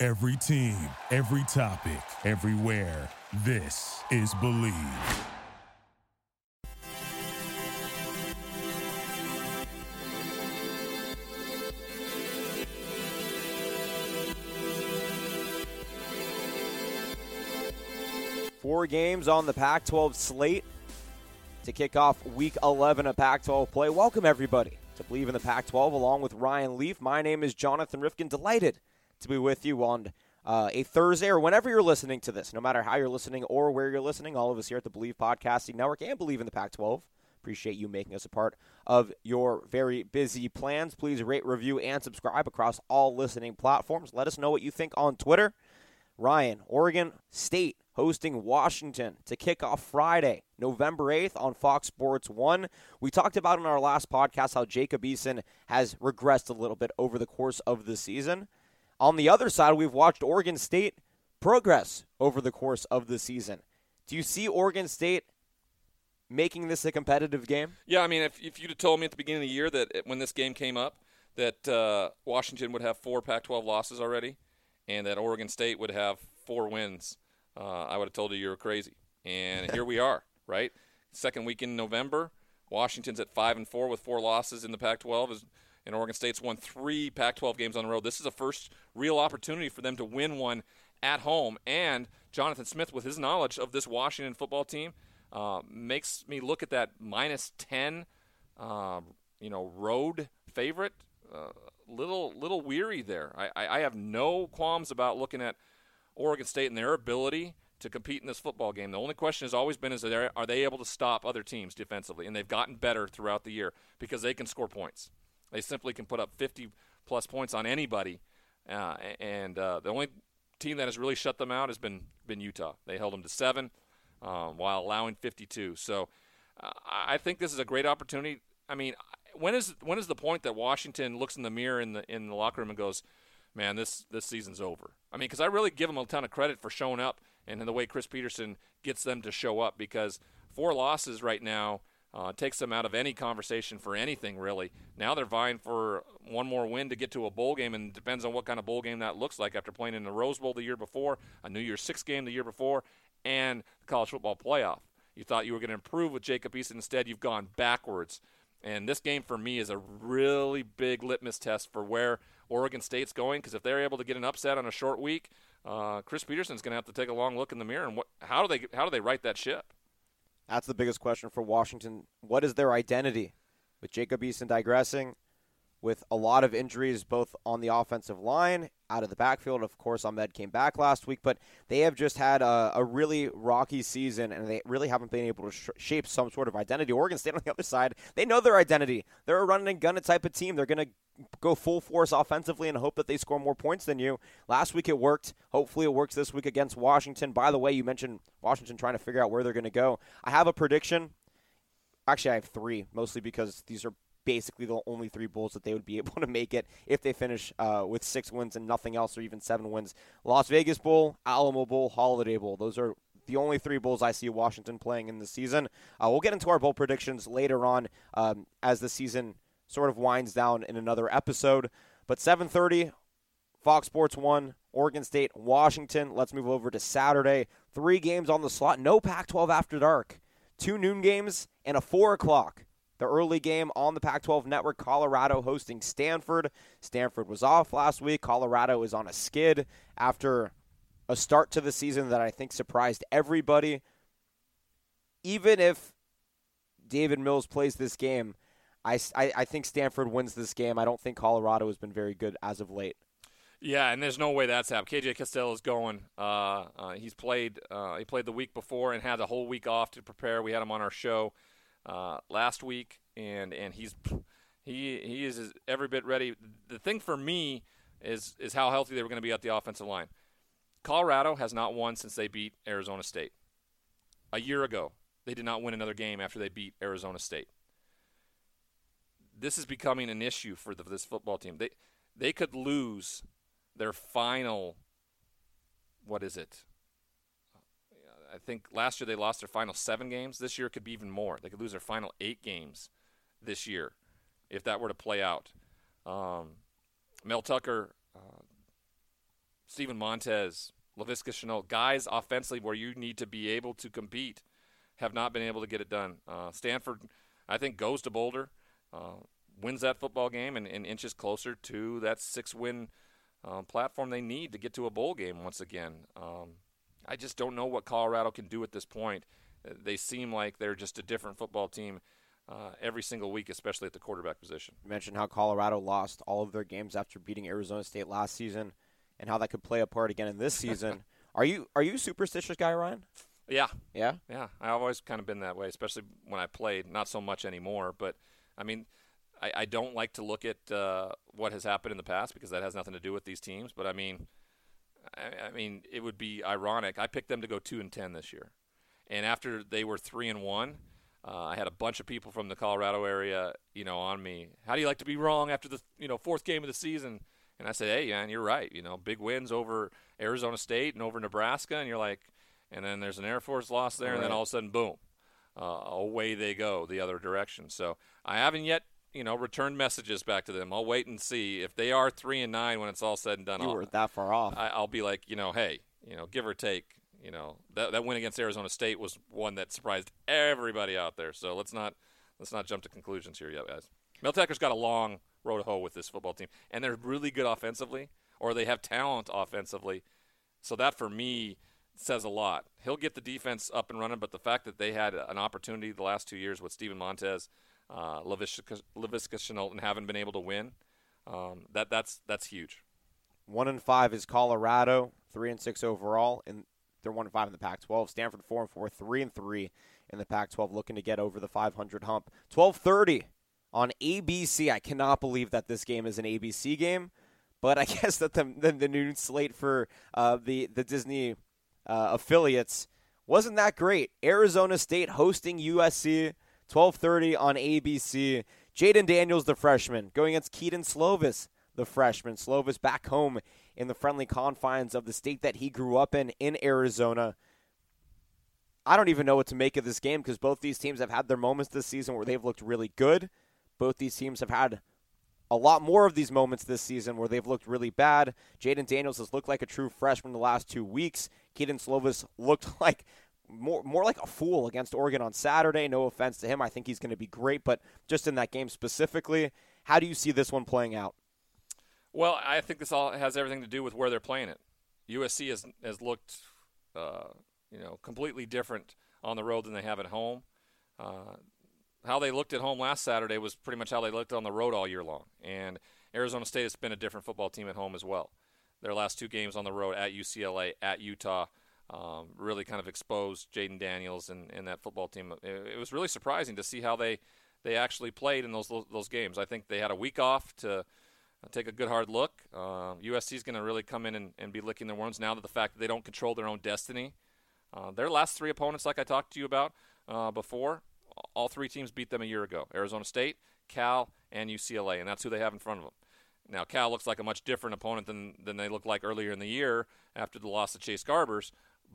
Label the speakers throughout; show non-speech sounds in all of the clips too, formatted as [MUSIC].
Speaker 1: Every team, every topic, everywhere. This is Believe.
Speaker 2: Four games on the Pac 12 slate to kick off week 11 of Pac 12 play. Welcome, everybody, to Believe in the Pac 12 along with Ryan Leaf. My name is Jonathan Rifkin. Delighted to be with you on uh, a Thursday or whenever you're listening to this, no matter how you're listening or where you're listening. All of us here at the Believe Podcasting Network and Believe in the Pac 12 appreciate you making us a part of your very busy plans. Please rate, review, and subscribe across all listening platforms. Let us know what you think on Twitter. Ryan, Oregon State hosting Washington to kick off Friday, November 8th on Fox Sports 1. We talked about in our last podcast how Jacob Eason has regressed a little bit over the course of the season. On the other side, we've watched Oregon State progress over the course of the season. Do you see Oregon State making this a competitive game?
Speaker 3: Yeah, I mean, if, if you'd have told me at the beginning of the year that when this game came up, that uh, Washington would have four Pac 12 losses already and that Oregon State would have four wins uh, I would have told you you were crazy. And here we are, [LAUGHS] right? Second week in November. Washington's at five and four with four losses in the Pac-12. And Oregon State's won three Pac-12 games on the road. This is a first real opportunity for them to win one at home. And Jonathan Smith, with his knowledge of this Washington football team, uh, makes me look at that minus ten, uh, you know, road favorite. Uh, little little weary there. I, I, I have no qualms about looking at Oregon State and their ability to compete in this football game. The only question has always been is are they able to stop other teams defensively? And they've gotten better throughout the year because they can score points. They simply can put up 50 plus points on anybody. Uh, and uh, the only team that has really shut them out has been been Utah. They held them to seven um, while allowing 52. So uh, I think this is a great opportunity. I mean, when is when is the point that Washington looks in the mirror in the in the locker room and goes, man, this this season's over. I mean, because I really give them a ton of credit for showing up and the way Chris Petersen gets them to show up. Because four losses right now uh, takes them out of any conversation for anything really. Now they're vying for one more win to get to a bowl game, and it depends on what kind of bowl game that looks like after playing in the Rose Bowl the year before, a New Year's Six game the year before, and the college football playoff. You thought you were going to improve with Jacob Eason. Instead, you've gone backwards. And this game for me is a really big litmus test for where Oregon State's going because if they're able to get an upset on a short week, uh, Chris Petersen's going to have to take a long look in the mirror and what, how do they how do they right that ship?
Speaker 2: That's the biggest question for Washington. What is their identity? With Jacob Eason digressing, with a lot of injuries both on the offensive line, out of the backfield. Of course, Ahmed came back last week, but they have just had a, a really rocky season, and they really haven't been able to sh- shape some sort of identity. Oregon State on the other side, they know their identity. They're a running and gun type of team. They're going to go full force offensively and hope that they score more points than you. Last week it worked. Hopefully it works this week against Washington. By the way, you mentioned Washington trying to figure out where they're going to go. I have a prediction. Actually, I have three, mostly because these are basically the only three bowls that they would be [LAUGHS] able to make it if they finish uh, with six wins and nothing else, or even seven wins. Las Vegas Bowl, Alamo Bowl, Holiday Bowl. Those are the only three bowls I see Washington playing in the season. Uh, we'll get into our bowl predictions later on um, as the season sort of winds down in another episode. But 7:30, Fox Sports One, Oregon State, Washington. Let's move over to Saturday. Three games on the slot. No Pac-12 after dark. Two noon games and a four o'clock. The early game on the Pac 12 network, Colorado hosting Stanford. Stanford was off last week. Colorado is on a skid after a start to the season that I think surprised everybody. Even if Davis Mills plays this game, I, I, I think Stanford wins this game. I don't think Colorado has been very good as of late.
Speaker 3: Yeah, and there's no way that's happened. KJ Costello is going. Uh, uh, he's played. Uh, he played the week before and had a whole week off to prepare. We had him on our show uh, last week, and and he's he he is every bit ready. The thing for me is is how healthy they were going to be at the offensive line. Colorado has not won since they beat Arizona State. A year ago, they did not win another game after they beat Arizona State. This is becoming an issue for the, this football team. They they could lose their final what is it? I think last year they lost their final 7 games. This year could be even more. They could lose their final 8 games this year if that were to play out. Um, Mel Tucker, uh, Steven Montez, Laviska Shenault, guys offensively where you need to be able to compete, have not been able to get it done. Uh, Stanford, I think, goes to Boulder, uh, wins that football game, and, and, inches closer to that six-win uh, platform they need to get to a bowl game once again. Um, I just don't know what Colorado can do at this point. They seem like they're just a different football team uh, every single week, especially at the quarterback position.
Speaker 2: You mentioned how Colorado lost all of their games after beating Arizona State last season, and how that could play a part again in this [LAUGHS] season. are you are you a superstitious guy, Ryan?
Speaker 3: Yeah,
Speaker 2: yeah,
Speaker 3: yeah. I've always kind of been that way, especially when I played. Not so much anymore, but I mean, I, I don't like to look at uh, what has happened in the past because that has nothing to do with these teams. But I mean, I, I mean, it would be ironic. I picked them to go two and ten this year, and after they were three and one uh, I had a bunch of people from the Colorado area, you know, on me. How do you like to be wrong after the you know fourth game of the season? And I said, hey, man, you're right. You know, big wins over Arizona State and over Nebraska, and you're like, and then there's an Air Force loss there, right. and then all of a sudden, boom, uh, away they go the other direction. So I haven't yet, you know, return messages back to them. I'll wait and see if they are three and nine when it's all said and done.
Speaker 2: You
Speaker 3: I'll,
Speaker 2: were that far off.
Speaker 3: I, I'll be like, you know, hey, you know, give or take, you know that that win against Arizona State was one that surprised everybody out there. So let's not let's not jump to conclusions here yet, guys. Mel Tucker's got a long road to hoe with this football team, and they're really good offensively, or they have talent offensively. So that for me says a lot. He'll get the defense up and running, but the fact that they had an opportunity the last two years with Steven Montez, uh, Laviska, Shenault, and haven't been able to win, um, that that's that's huge.
Speaker 2: One and five is Colorado, three and six overall, and they're one and five in the Pac-12. Stanford four and four, three and three in the Pac-12, looking to get over the 500 hump. 12:30 on ABC. I cannot believe that this game is an ABC game, but I [LAUGHS] guess that the the, the noon slate for uh, the the Disney uh, affiliates wasn't that great. Arizona State hosting USC. 12:30 on ABC. Jayden Daniels, the freshman, going against Kedon Slovis, the freshman. Slovis back home in the friendly confines of the state that he grew up in, in Arizona. I don't even know what to make of this game because both these teams have had their moments this season where they've looked really good. Both these teams have had a lot more of these moments this season where they've looked really bad. Jayden Daniels has looked like a true freshman the last two weeks. Kedon Slovis looked [LAUGHS] like more more like a fool against Oregon on Saturday. No offense to him, I think he's going to be great, but just in that game specifically, how do you see this one playing out?
Speaker 3: Well, I think this all has everything to do with where they're playing it. USC has has looked, uh, you know, completely different on the road than they have at home. Uh, how they looked at home last Saturday was pretty much how they looked on the road all year long. And Arizona State has been a different football team at home as well. Their last two games on the road at UCLA, at Utah, um, really kind of exposed Jayden Daniels and, and that football team. It, it, was really surprising to see how they, they actually played in those those games. I think they had a week off to take a good hard look. Uh, USC is going to really come in and, and, be licking their wounds now that the fact that they don't control their own destiny. Uh, their last three opponents, like I talked to you about uh, before, all three teams beat them a year ago Arizona State, Cal, and UCLA, and that's who they have in front of them. Now, Cal looks like a much different opponent than, than they looked like earlier in the year after the loss of Chase Garbers,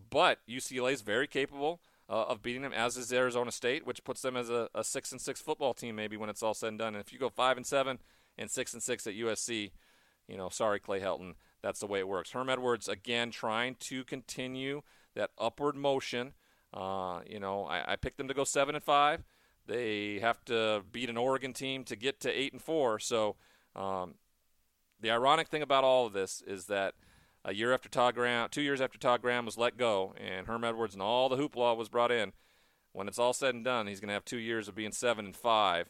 Speaker 3: but UCLA is very capable uh, of beating them, as is Arizona State, which puts them as a, a six and six football team maybe when it's all said and done. And if you go five and seven, and six and six at USC. You know, sorry, Clay Helton. That's the way it works. Herm Edwards again trying to continue that upward motion. Uh, you know, I, I picked them to go seven and five. They have to beat an Oregon team to get to eight and four. So, um, the ironic thing about all of this is that a year after Todd Graham, two years after Todd Graham was let go, and Herm Edwards and all the hoopla was brought in, when it's all said and done, he's going to have two years of being seven and five.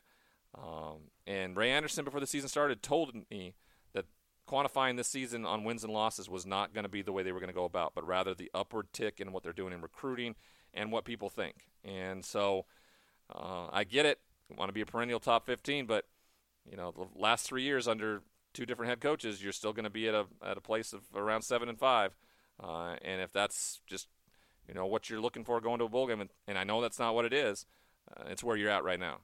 Speaker 3: Um, and Ray Anderson, before the season started, told me that quantifying this season on wins and losses was not going to be the way they were going to go about, but rather the upward tick in what they're doing in recruiting and what people think. And so uh, I get it. Want to be a perennial top 15, but you know the last three years under two different head coaches, you're still going to be at a at a place of around seven and five. Uh, and if that's just you know what you're looking for going to a bowl game, and, and I know that's not what it is, uh, it's where you're at right now.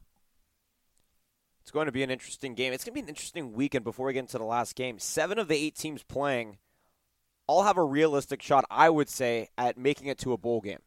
Speaker 2: It's going to be an interesting game. It's going to be an interesting weekend before we get into the last game. Seven of the eight teams playing all have a realistic shot, I would say, at making it to a bowl game.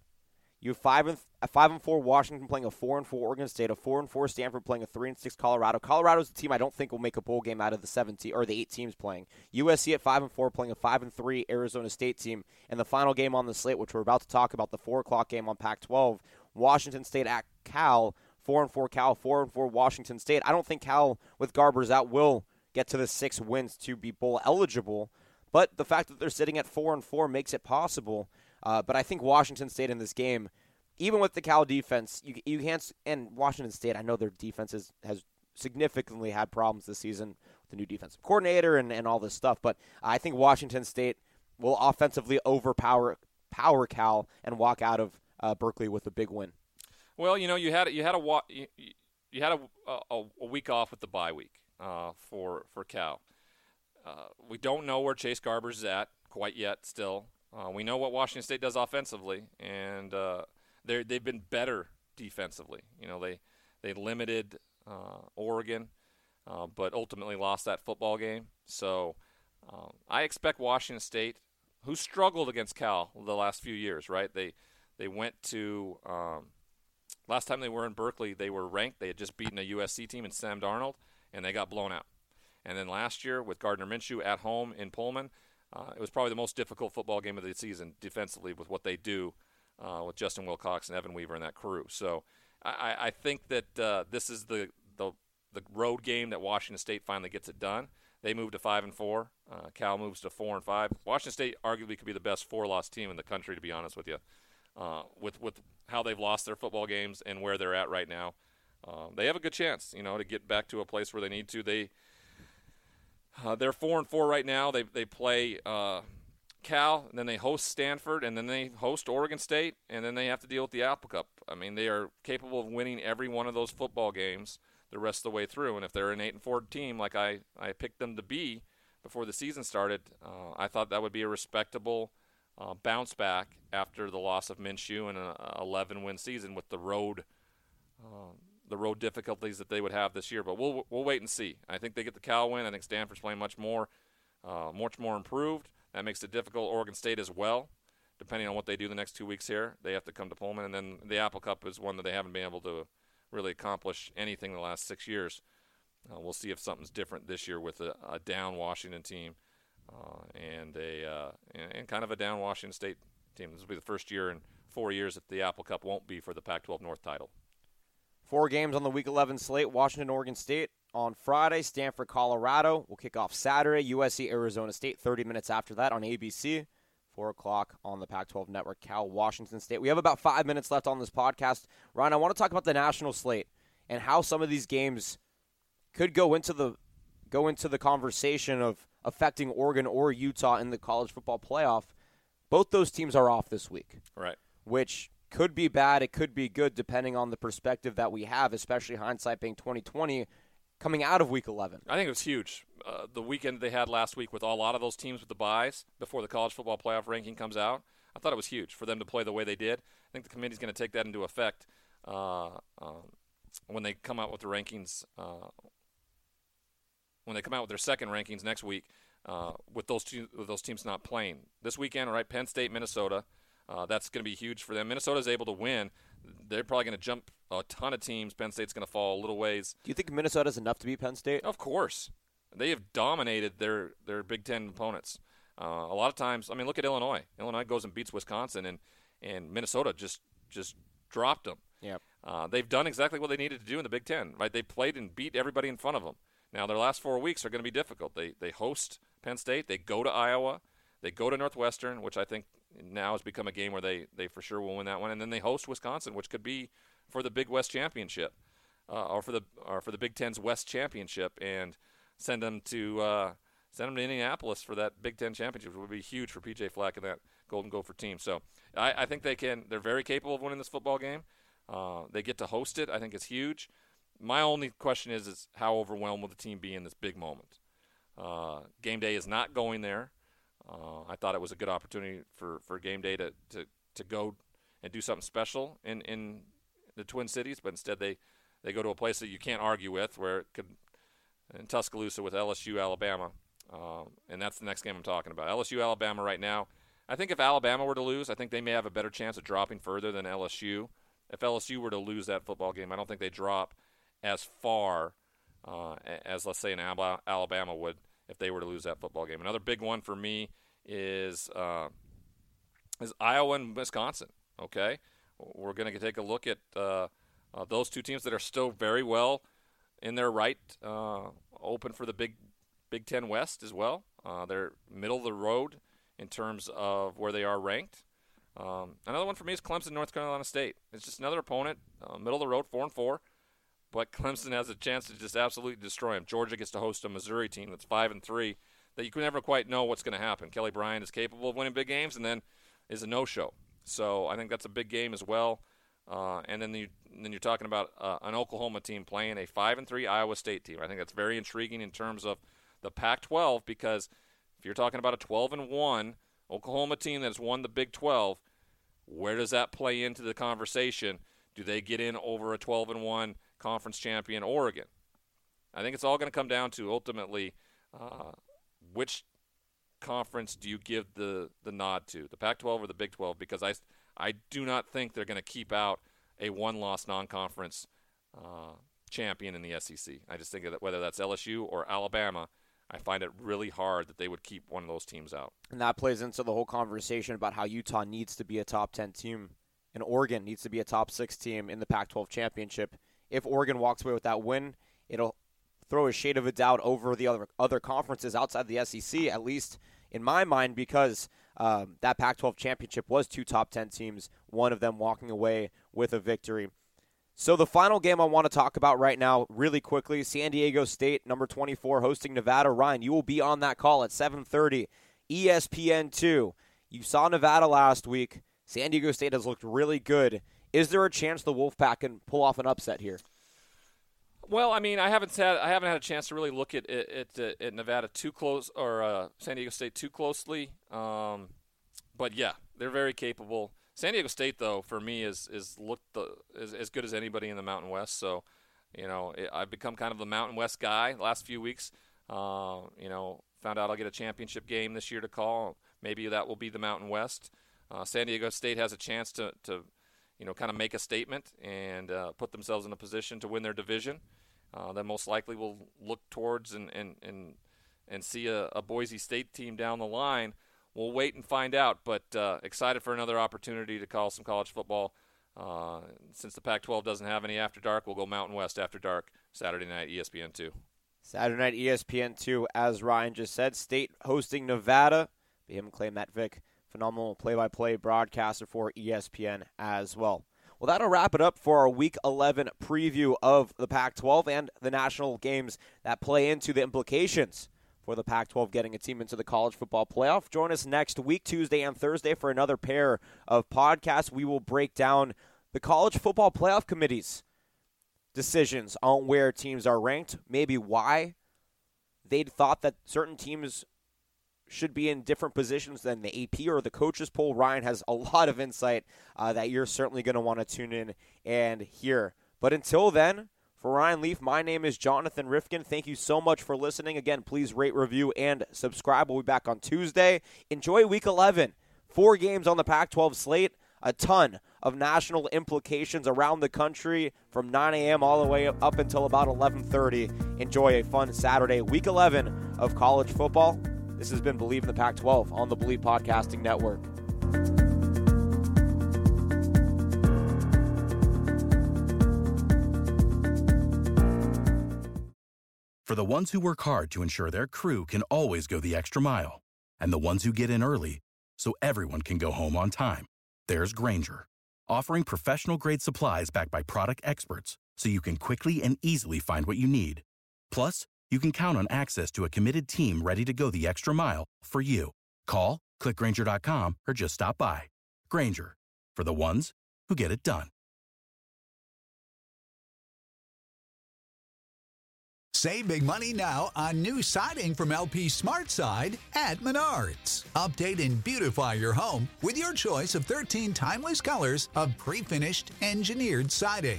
Speaker 2: You have five and uh, five and four Washington playing a four and four Oregon State, a four and four Stanford playing a three and six Colorado. Colorado's a team I don't think will make a bowl game out of the seventeen or the eight teams playing. USC at five and four playing a five and three Arizona State team, and the final game on the slate, which we're about to talk about, the four o'clock game on Pac-12, Washington State at Cal, four and four Cal, four and four Washington State. I don't think Cal with Garbers out will get to the six wins to be bowl eligible, but the fact that they're sitting at four and four makes it possible. Uh, but I think Washington State in this game, even with the Cal defense, you you can't. And Washington State, I know their defense is, has significantly had problems this season with the new defensive coordinator and, and all this stuff. But I think Washington State will offensively overpower power Cal and walk out of uh, Berkeley with a big win.
Speaker 3: Well, you know, you had you had a you, you had a, a, a week off with the bye week uh, for for Cal. Uh, we don't know where Chase Garbers is at quite yet. Still, uh, we know what Washington State does offensively, and uh, they they've been better defensively. You know, they they limited uh, Oregon, uh, but ultimately lost that football game. So um, I expect Washington State, who struggled against Cal the last few years, right? They they went to um, last time they were in Berkeley, they were ranked. They had just beaten a USC team in Sam Darnold, and they got blown out. And then last year with Gardner Minshew at home in Pullman, uh, it was probably the most difficult football game of the season defensively with what they do uh, with Justin Wilcox and Evan Weaver and that crew. So I, I think that uh, this is the, the the road game that Washington State finally gets it done. They move to five and four. Uh, Cal moves to four and five. Washington State arguably could be the best four-loss team in the country, to be honest with you, uh, with with how they've lost their football games and where they're at right now. Uh, they have a good chance, you know, to get back to a place where they need to. They uh, they're four and four right now. They they play uh, Cal, and then they host Stanford, and then they host Oregon State, and then they have to deal with the Apple Cup. I mean, they are capable of winning every one of those football games the rest of the way through. And if they're an eight and four team, like I I picked them to be before the season started, uh, I thought that would be a respectable uh, bounce back after the loss of Minshew and an 11 win season with the road. Um, the road difficulties that they would have this year. But we'll we'll wait and see. I think they get the Cal win. I think Stanford's playing much more, uh, much more improved. That makes it difficult. Oregon State as well, depending on what they do the next two weeks here. They have to come to Pullman, and then the Apple Cup is one that they haven't been able to really accomplish anything in the last six years. Uh, we'll see if something's different this year with a, a down Washington team uh, and a uh, and, and kind of a down Washington State team. This will be the first year in four years that the Apple Cup won't be for the Pac-12 North title.
Speaker 2: Four games on the Week 11 slate Washington, Oregon State on Friday, Stanford, Colorado will kick off Saturday, USC, Arizona State 30 minutes after that on ABC. 4 o'clock on the Pac 12 network, Cal, Washington State. We have about five minutes left on this podcast. Ryan, I want to talk about the national slate and how some of these games could go into the go into the conversation of affecting Oregon or Utah in the college football playoff. Both those teams are off this week.
Speaker 3: Right.
Speaker 2: Which could be bad, it could be good depending on the perspective that we have, especially hindsight being 2020 coming out of week 11.
Speaker 3: I think it was huge. Uh, the weekend they had last week with a lot of those teams with the byes before the college football playoff ranking comes out. I thought it was huge for them to play the way they did. I think the committee's going to take that into effect uh, um, when they come out with the rankings. Uh, when they come out with their second rankings next week, uh, with those two, with those teams not playing this weekend, right? Penn State, Minnesota. Uh, that's going to be huge for them. Minnesota's able to win. They're probably going to jump a ton of teams. Penn State's going to fall a little ways.
Speaker 2: Do you think Minnesota's enough to beat Penn State?
Speaker 3: Of course. They have dominated their, their Big Ten opponents. Uh, a lot of times, I mean, look at Illinois. Illinois goes and beats Wisconsin, and, and Minnesota just just dropped them.
Speaker 2: Yep.
Speaker 3: Uh, they've done exactly what they needed to do in the Big Ten. Right? They played and beat everybody in front of them. Now, their last four weeks are going to be difficult. They, they host Penn State, they go to Iowa, they go to Northwestern, which I think now has become a game where they, they for sure will win that one, and then they host Wisconsin, which could be for the Big West Championship, uh, or for the or for the Big Ten's West Championship, and send them to uh, send them to Indianapolis for that Big Ten championship, which would be huge for PJ Fleck and that Golden Gopher team. So I, I think they can. They're very capable of winning this football game. Uh, they get to host it. I think it's huge. My only question is, is how overwhelmed will the team be in this big moment? Uh, game day is not going there. Uh, I thought it was a good opportunity for, for game day to, to, to go and do something special in, in the Twin Cities, but instead they, they go to a place that you can't argue with, where it could in Tuscaloosa with LSU Alabama, um, and that's the next game I'm talking about. LSU Alabama right now. I think if Alabama were to lose, I think they may have a better chance of dropping further than LSU. If LSU were to lose that football game, I don't think they drop as far uh, as let's say an Alabama would if they were to lose that football game. Another big one for me is uh, is Iowa and Wisconsin. Okay, we're going to take a look at uh, uh, those two teams that are still very well in their right, uh, open for the Big Big Ten West as well. Uh, they're middle of the road in terms of where they are ranked. Um, another one for me is Clemson, North Carolina State. It's just another opponent, uh, middle of the road, four and four, but Clemson has a chance to just absolutely destroy them. Georgia gets to host a Missouri team that's five and three that you can never quite know what's going to happen. Kelly Bryant is capable of winning big games, and then is a no-show. So I think that's a big game as well. Uh, and then you then you're talking about uh, an Oklahoma team playing a five and three Iowa State team. I think that's very intriguing in terms of the Pac-12 because if you're talking about a 12 and one Oklahoma team that has won the Big 12, where does that play into the conversation? Do they get in over a 12 and one conference champion Oregon? I think it's all going to come down to ultimately uh, which conference do you give the, the nod to, the Pac-12 or the Big 12? Because I, I do not think they're going to keep out a one-loss non-conference uh, champion in the SEC. I just think that whether that's LSU or Alabama, I find it really hard that they would keep one of those teams out.
Speaker 2: And that plays into the whole conversation about how Utah needs to be a top 10 team and Oregon needs to be a top 6 team in the Pac-12 championship. If Oregon walks away with that win, it'll throw a shade of a doubt over the other other conferences outside the SEC, at least in my mind, because um, that Pac-12 championship was two top 10 teams, one of them walking away with a victory. So the final game I want to talk about right now, really quickly, San Diego State, number 24, hosting Nevada. Ryan, you will be on that call at 7:30, ESPN two. You saw Nevada last week. San Diego State has looked really good. Is there a chance the Wolfpack can pull off an upset here?
Speaker 3: Well, I mean, I haven't had I haven't had a chance to really look at at, at, at Nevada too close or uh, San Diego State too closely. Um, but yeah, they're very capable. San Diego State, though, for me, is is looked the, is as good as anybody in the Mountain West. So, you know, it, I've become kind of the Mountain West guy the last few weeks. Uh, you know, found out I'll get a championship game this year to call. Maybe that will be the Mountain West. Uh, San Diego State has a chance to, to you know, kind of make a statement and uh, put themselves in a position to win their division. Uh, then most likely will look towards and and and, and see a, a, Boise State team down the line. We'll wait and find out, but uh, excited for another opportunity to call some college football. Uh, since the Pac-12 doesn't have any after dark, we'll go Mountain West after dark Saturday night ESPN two.
Speaker 2: Saturday night ESPN two, as Ryan just said, State hosting Nevada. Be him claim that Vic phenomenal play by play broadcaster for ESPN as well. Well, that'll wrap it up for our Week 11 preview of the Pac 12 and the national games that play into the implications for the Pac 12 getting a team into the college football playoff. Join us next week, Tuesday and Thursday, for another pair of podcasts. We will break down the college football playoff committee's decisions on where teams are ranked, maybe why they'd thought that certain teams should be in different positions than the AP or the coaches poll. Ryan has a [LAUGHS] lot of insight uh, that you're certainly going to want to tune in and hear. But until then, for Ryan Leaf, my name is Jonathan Rifkin. Thank you so much for listening. Again, please rate, review, and subscribe. We'll be back on Tuesday. Enjoy Week 11. Four games on the Pac 12 slate. A ton of national implications around the country from 9 a.m. all the way up until about 11:30. Enjoy a fun Saturday, Week 11 of college football. This has been Believe in the Pac 12 on the Believe Podcasting Network.
Speaker 4: For the ones who work hard to ensure their crew can always go the extra mile, and the ones who get in early so everyone can go home on time, there's Grainger, offering professional grade supplies backed by product experts so you can quickly and easily find what you need. Plus, you can count on access to a committed team ready to go the extra mile for you. Call, clickgrainger.com, or just stop by. Grainger, for the ones who get it done.
Speaker 5: Save big money now on new siding from LP Smart SmartSide at Menards. Update and beautify your home with your choice of 13 timeless colors of pre-finished engineered siding.